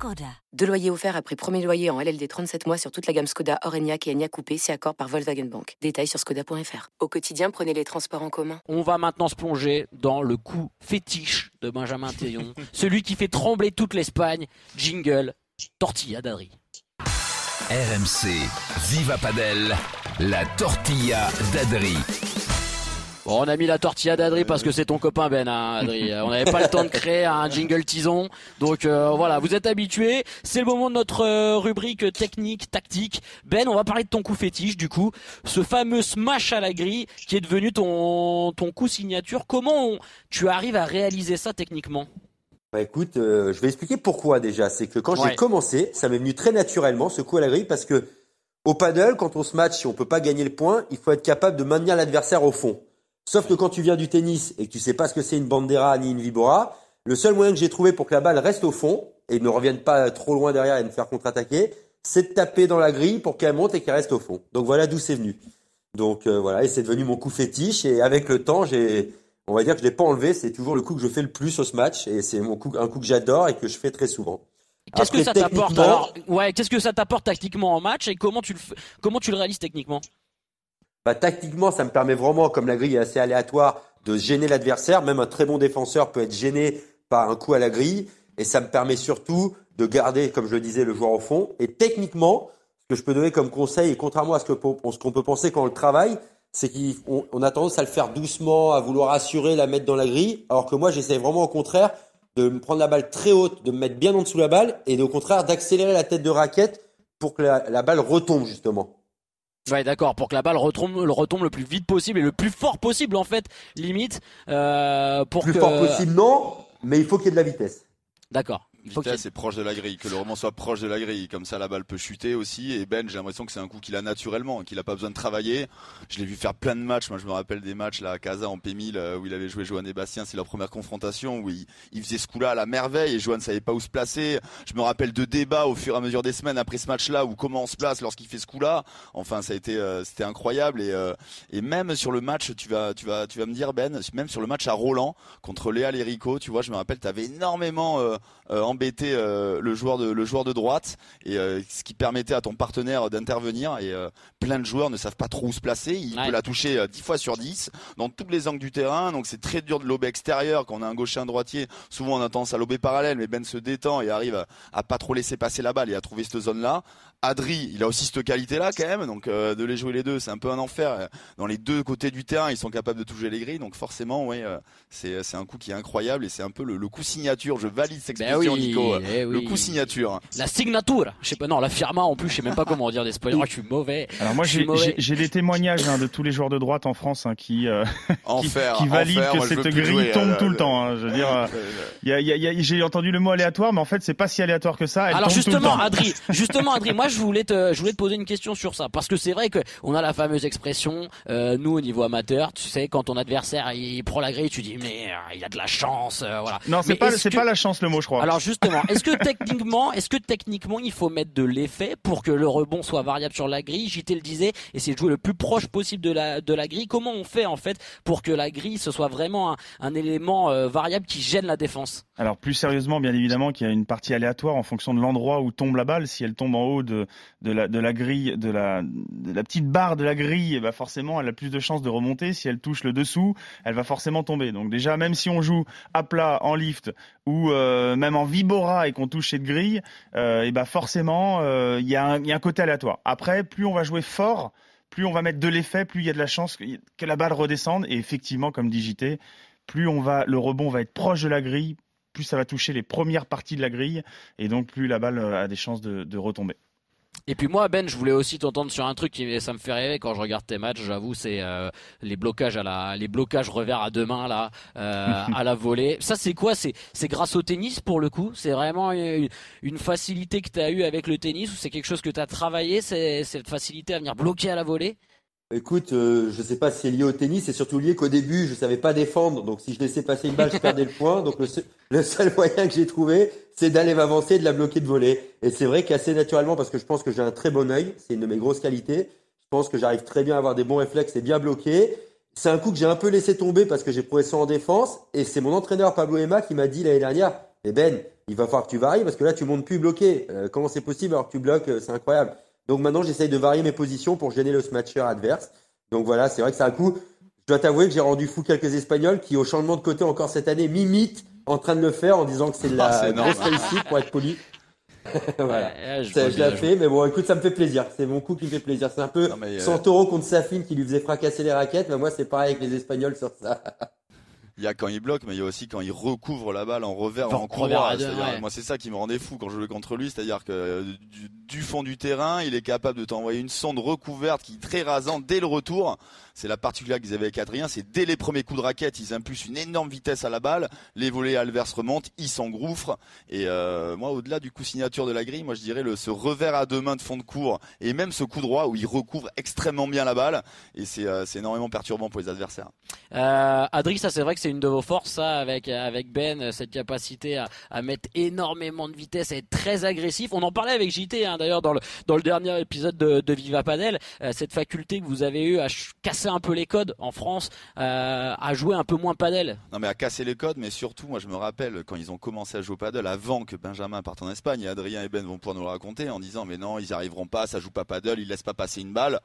Skoda. Deux loyers offerts après premier loyer en LLD 37 mois sur toute la gamme Skoda, Orenia et Enya Coupé, c'est accord par Volkswagen Bank. Détails sur skoda.fr. Au quotidien, prenez les transports en commun. On va maintenant se plonger dans le coup fétiche de Benjamin Théon, celui qui fait trembler toute l'Espagne. Jingle, tortilla d'Adri. RMC, Viva Padel, la tortilla d'Adri. Bon, on a mis la tortilla d'Adri parce que c'est ton copain Ben, hein, Adri. On n'avait pas le temps de créer un jingle tison. Donc euh, voilà, vous êtes habitués. C'est le moment de notre euh, rubrique technique, tactique. Ben, on va parler de ton coup fétiche du coup. Ce fameux smash à la grille qui est devenu ton, ton coup signature. Comment tu arrives à réaliser ça techniquement? Bah écoute, euh, je vais expliquer pourquoi déjà. C'est que quand j'ai commencé, ça m'est venu très naturellement ce coup à la grille parce que au paddle, quand on se match, si on peut pas gagner le point, il faut être capable de maintenir l'adversaire au fond. Sauf que quand tu viens du tennis et que tu sais pas ce que c'est une bandera ni une vibora, le seul moyen que j'ai trouvé pour que la balle reste au fond et ne revienne pas trop loin derrière et me faire contre-attaquer, c'est de taper dans la grille pour qu'elle monte et qu'elle reste au fond. Donc voilà d'où c'est venu. Donc euh, voilà, et c'est devenu mon coup fétiche et avec le temps, j'ai on va dire que je l'ai pas enlevé. C'est toujours le coup que je fais le plus au match et c'est mon coup, un coup que j'adore et que je fais très souvent. Qu'est-ce que ça t'apporte alors? Ouais, qu'est-ce que ça t'apporte tactiquement en match et comment tu le comment tu le réalises techniquement? Bah tactiquement, ça me permet vraiment, comme la grille est assez aléatoire, de gêner l'adversaire. Même un très bon défenseur peut être gêné par un coup à la grille et ça me permet surtout de garder, comme je le disais, le joueur au fond. Et techniquement, ce que je peux donner comme conseil, et contrairement à ce qu'on peut penser quand on le travaille, c'est qu'on a tendance à le faire doucement, à vouloir assurer, la mettre dans la grille, alors que moi j'essaie vraiment au contraire de me prendre la balle très haute, de me mettre bien en dessous de la balle, et au contraire d'accélérer la tête de raquette pour que la, balle retombe justement. Ouais, d'accord, pour que la balle retombe, le retombe le plus vite possible et le plus fort possible en fait, limite. Euh, pour plus fort possible, non, mais il faut qu'il y ait de la vitesse. D'accord vitesse est proche de la grille, que le roman soit proche de la grille, comme ça la balle peut chuter aussi. Et Ben, j'ai l'impression que c'est un coup qu'il a naturellement, qu'il a pas besoin de travailler. Je l'ai vu faire plein de matchs. Moi, je me rappelle des matchs là à Casa en P1000 euh, où il avait joué Johan et Bastien. C'est leur première confrontation où il, faisait ce coup-là à la merveille et Johan ne savait pas où se placer. Je me rappelle de débats au fur et à mesure des semaines après ce match-là où comment on se place lorsqu'il fait ce coup-là. Enfin, ça a été, euh, c'était incroyable et, euh, et même sur le match, tu vas, tu vas, tu vas me dire Ben, même sur le match à Roland contre Léa Lérico, tu vois, je me rappelle, tu avais énormément embêté le joueur de le joueur de droite et euh, ce qui permettait à ton partenaire d'intervenir et euh, plein de joueurs ne savent pas trop où se placer. Il peut la toucher 10 euh, fois sur 10 dans tous les angles du terrain. Donc c'est très dur de lober extérieur quand on a un gaucher un droitier. Souvent on a tendance à lober parallèle mais Ben se détend et arrive à, pas trop laisser passer la balle et à trouver cette zone là Adri, il a aussi cette qualité-là quand même, donc de les jouer les deux, c'est un peu un enfer. Dans les deux côtés du terrain, ils sont capables de toucher les grilles, donc forcément, oui, c'est c'est un coup qui est incroyable et c'est un peu le, coup signature. Je valide cette ben expression, Nico. Eh le coup signature. La signature. Je sais pas, non, la firma en plus, je sais même pas comment dire des spoilers. Oh, je suis mauvais. Alors moi, j'ai des témoignages hein, de tous les joueurs de droite en France hein, qui, euh, qui, valident que cette grille tombe tout le temps. Hein. Je veux dire, j'ai entendu le mot aléatoire, mais en fait, c'est pas si aléatoire que ça. Elle Alors tombe justement, tout le temps. Adri, justement, Adri, moi, je voulais te, je voulais te poser une question sur ça, parce que c'est vrai que on a la fameuse expression, euh, nous au niveau amateur, tu sais, quand ton adversaire il prend la grille, tu dis mais euh, il a de la chance, voilà. Non, c'est pas, c'est pas la chance le mot, je crois. Alors justement, est-ce que techniquement, est-ce que techniquement il faut mettre de l'effet pour que le rebond soit variable sur la grille JT le disait, essayer de jouer le plus proche possible de la, grille. Comment on fait en fait pour que la grille ce soit vraiment un, élément euh, variable qui gêne la défense? Alors plus sérieusement, bien évidemment qu'il y a une partie aléatoire en fonction de l'endroit où tombe la balle. Si elle tombe en haut de, la, grille, de la, petite barre de la grille, bah forcément elle a plus de chances de remonter. Si elle touche le dessous, elle va forcément tomber. Donc déjà, même si on joue à plat, en lift ou euh, même en vibora et qu'on touche cette grille, euh, et bah forcément, euh, il y, a un côté aléatoire. Après, plus on va jouer fort, plus on va mettre de l'effet, plus il y a de la chance que, la balle redescende. Et effectivement, comme dit JT, plus on va, le rebond va être proche de la grille, plus ça va toucher les premières parties de la grille, et donc plus la balle a des chances de retomber. Et puis moi Ben, je voulais aussi t'entendre sur un truc qui ça me fait rêver quand je regarde tes matchs. J'avoue, c'est euh, les blocages à la, les blocages revers à deux mains là, euh, à la volée. Ça c'est quoi? C'est c'est grâce au tennis pour le coup? C'est vraiment une, facilité que tu as eu avec le tennis ou c'est quelque chose que tu as travaillé C'est cette facilité à venir bloquer à la volée? Écoute, euh, je sais pas si c'est lié au tennis, c'est surtout lié qu'au début, je savais pas défendre. Donc si je laissais passer une balle, je perdais le point. Donc le seul, le seul moyen que j'ai trouvé, c'est d'aller m'avancer et de la bloquer de voler. Et c'est vrai qu'assez naturellement, parce que je pense que j'ai un très bon œil, c'est une de mes grosses qualités. Je pense que j'arrive très bien à avoir des bons réflexes et bien bloquer. C'est un coup que j'ai un peu laissé tomber parce que j'ai progressé en défense. Et c'est mon entraîneur Pablo Emma qui m'a dit l'année dernière, eh Ben, il va falloir que tu varies parce que là tu montes plus bloqué. Euh, comment c'est possible alors que tu bloques euh, C'est incroyable. Donc maintenant, j'essaye de varier mes positions pour gêner le smatcher adverse. Donc voilà, c'est vrai que c'est un coup. Je dois t'avouer que j'ai rendu fou quelques Espagnols qui, au changement de côté encore cette année, m'imitent en train de le faire en disant que c'est de la Ah, grosse réussite pour être poli. voilà. Ouais, je l'ai fait, mais bon, écoute, ça me fait plaisir. C'est mon coup qui me fait plaisir. C'est un peu Non, mais, euh, Santoro contre Safin qui lui faisait fracasser les raquettes. Mais moi, c'est pareil avec les Espagnols sur ça. Il y a quand il bloque, mais il y a aussi quand il recouvre la balle en revers, En en ouais. Moi, c'est ça qui me rendait fou quand je jouais contre lui, c'est-à-dire que du, du fond du terrain, il est capable de t'envoyer une sonde recouverte qui est très rasante dès le retour. C'est la particularité qu'ils avaient avec Adrien, c'est dès les premiers coups de raquette, ils impulsent une énorme vitesse à la balle, les volets adverses remontent, ils s'engouffrent. Et euh, moi, au-delà du coup signature de la grille, moi je dirais ce revers à deux mains de fond de cours et même ce coup droit où il recouvre extrêmement bien la balle. Et c'est euh, énormément perturbant pour les adversaires. Euh, Adri, ça c'est vrai que c'est une de vos forces, ça, avec avec Ben, cette capacité à, mettre énormément de vitesse, à être très agressif. On en parlait avec JT, hein, d'ailleurs, dans le dans le dernier épisode de, de Viva Padel, euh, cette faculté que vous avez eue à casser un peu les codes en France, euh, à jouer un peu moins padel. Non mais à casser les codes, mais surtout, moi je me rappelle quand ils ont commencé à jouer au paddle avant que Benjamin parte en Espagne, Adrien et Ben vont pouvoir nous le raconter en disant mais non, ils arriveront pas, ça joue pas paddle, ils laissent pas passer une balle.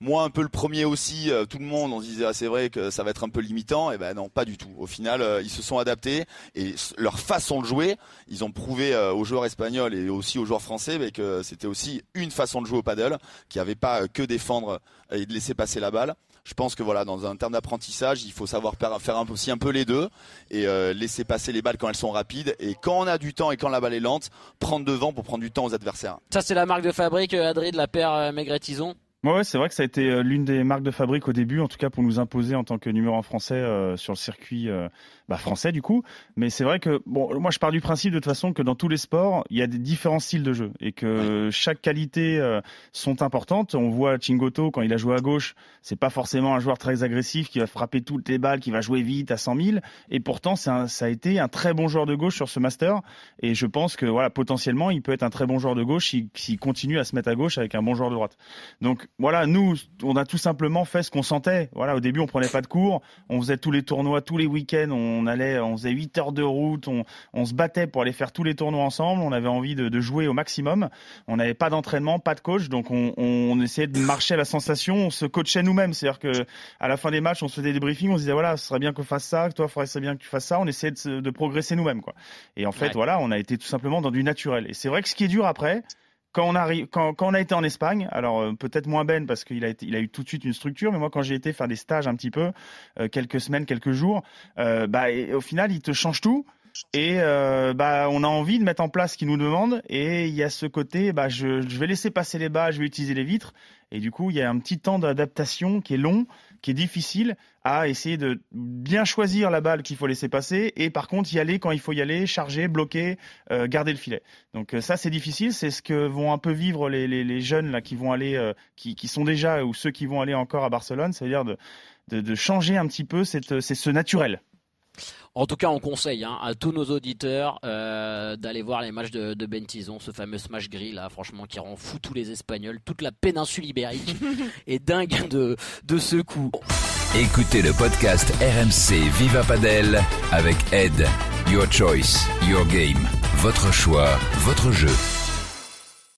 Moi un peu le premier aussi, euh, tout le monde on disait ah, c'est vrai que ça va être un peu limitant, et ben non pas du tout. Au final euh, ils se sont adaptés et leur façon de jouer, ils ont prouvé euh, aux joueurs espagnols et aussi aux joueurs français que c'était aussi une façon de jouer au paddle, qui avait pas que défendre et de laisser passer la balle. Je pense que voilà, dans un terme d'apprentissage, il faut savoir faire aussi un peu les deux et laisser passer les balles quand elles sont rapides et quand on a du temps et quand la balle est lente, prendre devant pour prendre du temps aux adversaires. Ça c'est la marque de fabrique, Adri, de la paire Maigret-Tison. Ouais, ouais, c'est vrai que ça a été euh, l'une des marques de fabrique au début, en tout cas pour nous imposer en tant que numéro un français euh, sur le circuit euh, bah, français du coup. Mais c'est vrai que bon, moi je pars du principe de toute façon que dans tous les sports, il y a des différents styles de jeu et que chaque qualité euh, sont importantes. On voit Chingoto quand il a joué à gauche, c'est pas forcément un joueur très agressif qui va frapper toutes les balles, qui va jouer vite à 100 000. Et pourtant, c'est un- ça a été un très bon joueur de gauche sur ce master. Et je pense que voilà, potentiellement, il peut être un très bon joueur de gauche s'il s'il continue à se mettre à gauche avec un bon joueur de droite. Donc voilà, nous, on a tout simplement fait ce qu'on sentait. Voilà, au début, on prenait pas de cours, on faisait tous les tournois, tous les week-ends, on allait, on faisait 8 heures de route, on, on se battait pour aller faire tous les tournois ensemble. On avait envie de, de jouer au maximum. On n'avait pas d'entraînement, pas de coach, donc on, on essayait de marcher à la sensation. On se coachait nous-mêmes, c'est-à-dire que à la fin des matchs, on se faisait des briefings, on se disait voilà, ce serait bien qu'on fasse ça, toi, il faudrait bien que tu fasses ça. On essayait de, se- de progresser nous-mêmes, quoi. Et en fait, Ouais. voilà, on a été tout simplement dans du naturel. Et c'est vrai que ce qui est dur après, quand on arrive, quand, quand on a été en Espagne, alors euh, peut-être moins Ben parce qu'il a été, il a eu tout de suite une structure, mais moi quand j'ai été faire des stages un petit peu, euh, quelques semaines, quelques jours, euh, bah et au final il te change tout. Et euh, bah on a envie de mettre en place ce qu'il nous demande et il y a ce côté bah je, je vais laisser passer les balles, je vais utiliser les vitres. Et du coup il y a un petit temps d'adaptation qui est long, qui est difficile à essayer de bien choisir la balle qu'il faut laisser passer. Et par contre y aller quand il faut y aller, charger, bloquer, euh, garder le filet. Donc euh, ça c'est difficile, c'est ce que vont un peu vivre les, les, les jeunes là qui vont aller, euh, qui, qui sont déjà ou ceux qui vont aller encore à Barcelone, c'est-à-dire de, de, de changer un petit peu cette, c'est ce naturel. En tout cas, on conseille hein, à tous nos auditeurs euh, d'aller voir les matchs de, de Ben Tison, ce fameux Smash Grill là, franchement, qui rend fou tous les Espagnols, toute la péninsule ibérique est dingue de, de ce coup. Écoutez le podcast RMC Viva Padel avec Ed. Your choice, your game. Votre choix, votre jeu.